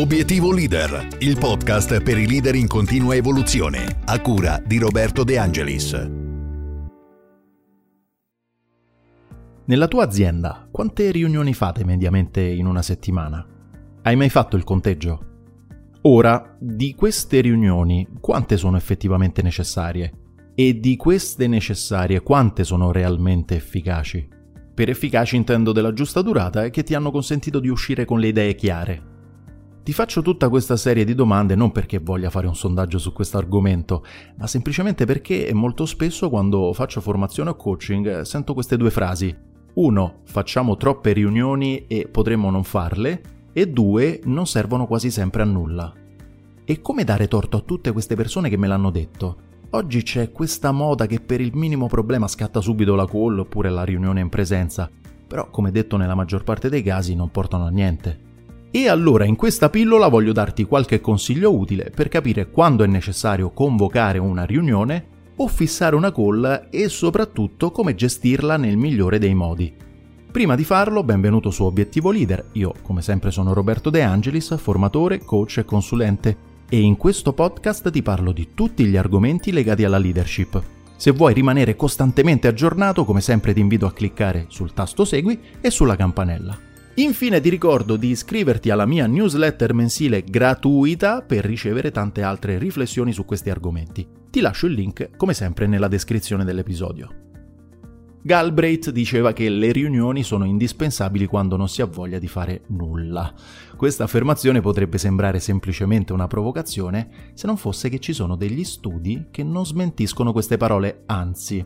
Obiettivo Leader, il podcast per i leader in continua evoluzione, a cura di Roberto De Angelis. Nella tua azienda, quante riunioni fate mediamente in una settimana? Hai mai fatto il conteggio? Ora, di queste riunioni, quante sono effettivamente necessarie? E di queste necessarie, quante sono realmente efficaci? Per efficaci intendo della giusta durata e che ti hanno consentito di uscire con le idee chiare, ti faccio tutta questa serie di domande non perché voglia fare un sondaggio su questo argomento, ma semplicemente perché molto spesso quando faccio formazione o coaching sento queste due frasi. Uno, facciamo troppe riunioni e potremmo non farle, e due, non servono quasi sempre a nulla. E come dare torto a tutte queste persone che me l'hanno detto? Oggi c'è questa moda che per il minimo problema scatta subito la call oppure la riunione in presenza, però come detto nella maggior parte dei casi non portano a niente. E allora in questa pillola voglio darti qualche consiglio utile per capire quando è necessario convocare una riunione o fissare una call e soprattutto come gestirla nel migliore dei modi. Prima di farlo, benvenuto su Obiettivo Leader. Io, come sempre, sono Roberto De Angelis, formatore, coach e consulente, e in questo podcast ti parlo di tutti gli argomenti legati alla leadership. Se vuoi rimanere costantemente aggiornato, come sempre ti invito a cliccare sul tasto Segui e sulla campanella. Infine ti ricordo di iscriverti alla mia newsletter mensile gratuita per ricevere tante altre riflessioni su questi argomenti. Ti lascio il link come sempre nella descrizione dell'episodio. Galbraith diceva che le riunioni sono indispensabili quando non si ha voglia di fare nulla. Questa affermazione potrebbe sembrare semplicemente una provocazione se non fosse che ci sono degli studi che non smentiscono queste parole, anzi,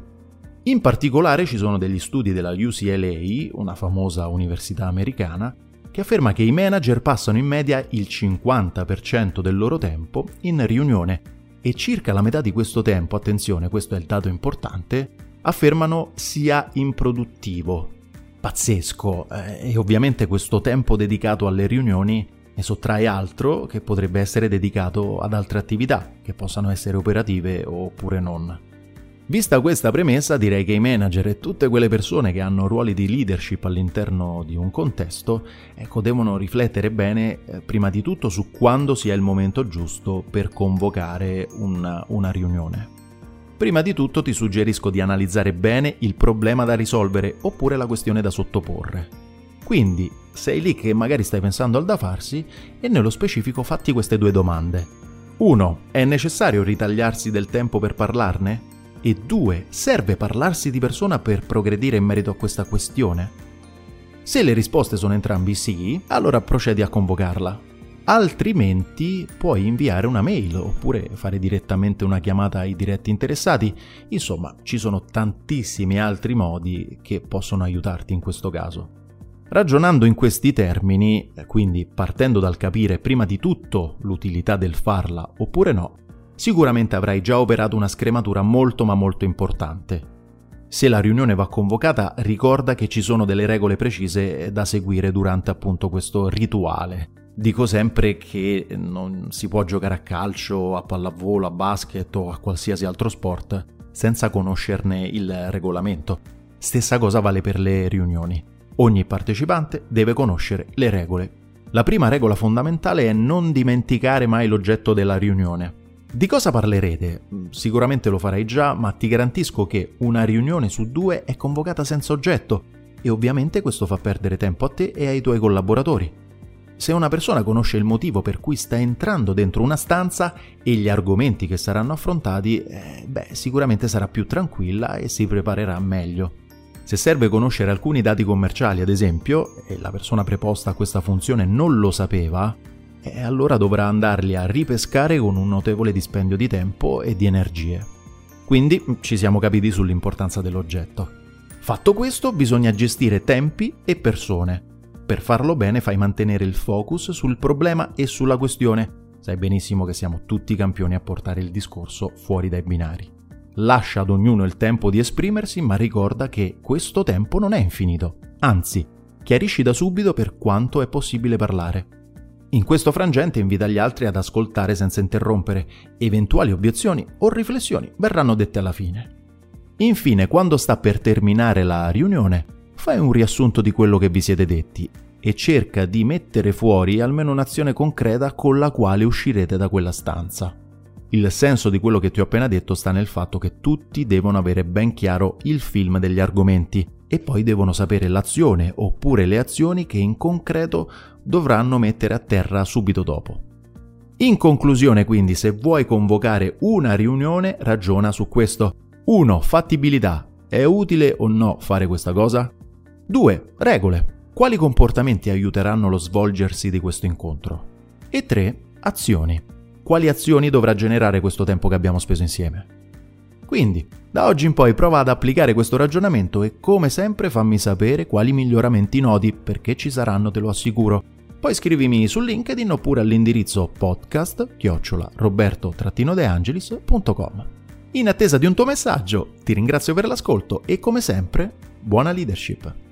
in particolare ci sono degli studi della UCLA, una famosa università americana, che afferma che i manager passano in media il 50% del loro tempo in riunione e circa la metà di questo tempo, attenzione, questo è il dato importante, affermano sia improduttivo. Pazzesco, eh, e ovviamente questo tempo dedicato alle riunioni ne sottrae altro che potrebbe essere dedicato ad altre attività, che possano essere operative oppure non. Vista questa premessa, direi che i manager e tutte quelle persone che hanno ruoli di leadership all'interno di un contesto, ecco, devono riflettere bene eh, prima di tutto su quando sia il momento giusto per convocare una, una riunione. Prima di tutto ti suggerisco di analizzare bene il problema da risolvere oppure la questione da sottoporre. Quindi, sei lì che magari stai pensando al da farsi e nello specifico fatti queste due domande. 1. È necessario ritagliarsi del tempo per parlarne? E due, serve parlarsi di persona per progredire in merito a questa questione? Se le risposte sono entrambi sì, allora procedi a convocarla. Altrimenti puoi inviare una mail oppure fare direttamente una chiamata ai diretti interessati. Insomma, ci sono tantissimi altri modi che possono aiutarti in questo caso. Ragionando in questi termini, quindi partendo dal capire prima di tutto l'utilità del farla oppure no, sicuramente avrai già operato una scrematura molto ma molto importante. Se la riunione va convocata, ricorda che ci sono delle regole precise da seguire durante appunto questo rituale. Dico sempre che non si può giocare a calcio, a pallavolo, a basket o a qualsiasi altro sport senza conoscerne il regolamento. Stessa cosa vale per le riunioni. Ogni partecipante deve conoscere le regole. La prima regola fondamentale è non dimenticare mai l'oggetto della riunione. Di cosa parlerete? Sicuramente lo farai già, ma ti garantisco che una riunione su due è convocata senza oggetto e ovviamente questo fa perdere tempo a te e ai tuoi collaboratori. Se una persona conosce il motivo per cui sta entrando dentro una stanza e gli argomenti che saranno affrontati, eh, beh, sicuramente sarà più tranquilla e si preparerà meglio. Se serve conoscere alcuni dati commerciali, ad esempio, e la persona preposta a questa funzione non lo sapeva, e allora dovrà andarli a ripescare con un notevole dispendio di tempo e di energie. Quindi ci siamo capiti sull'importanza dell'oggetto. Fatto questo, bisogna gestire tempi e persone. Per farlo bene fai mantenere il focus sul problema e sulla questione. Sai benissimo che siamo tutti campioni a portare il discorso fuori dai binari. Lascia ad ognuno il tempo di esprimersi, ma ricorda che questo tempo non è infinito. Anzi, chiarisci da subito per quanto è possibile parlare. In questo frangente invita gli altri ad ascoltare senza interrompere. Eventuali obiezioni o riflessioni verranno dette alla fine. Infine, quando sta per terminare la riunione, fai un riassunto di quello che vi siete detti e cerca di mettere fuori almeno un'azione concreta con la quale uscirete da quella stanza. Il senso di quello che ti ho appena detto sta nel fatto che tutti devono avere ben chiaro il film degli argomenti e poi devono sapere l'azione oppure le azioni che in concreto dovranno mettere a terra subito dopo. In conclusione, quindi, se vuoi convocare una riunione, ragiona su questo. 1. Fattibilità. È utile o no fare questa cosa? 2. Regole. Quali comportamenti aiuteranno lo svolgersi di questo incontro? E 3. Azioni. Quali azioni dovrà generare questo tempo che abbiamo speso insieme? Quindi, da oggi in poi prova ad applicare questo ragionamento e come sempre fammi sapere quali miglioramenti noti, perché ci saranno, te lo assicuro. Poi scrivimi su LinkedIn oppure all'indirizzo podcast chiocciola roberto-deangelis.com. In attesa di un tuo messaggio, ti ringrazio per l'ascolto e come sempre, buona leadership!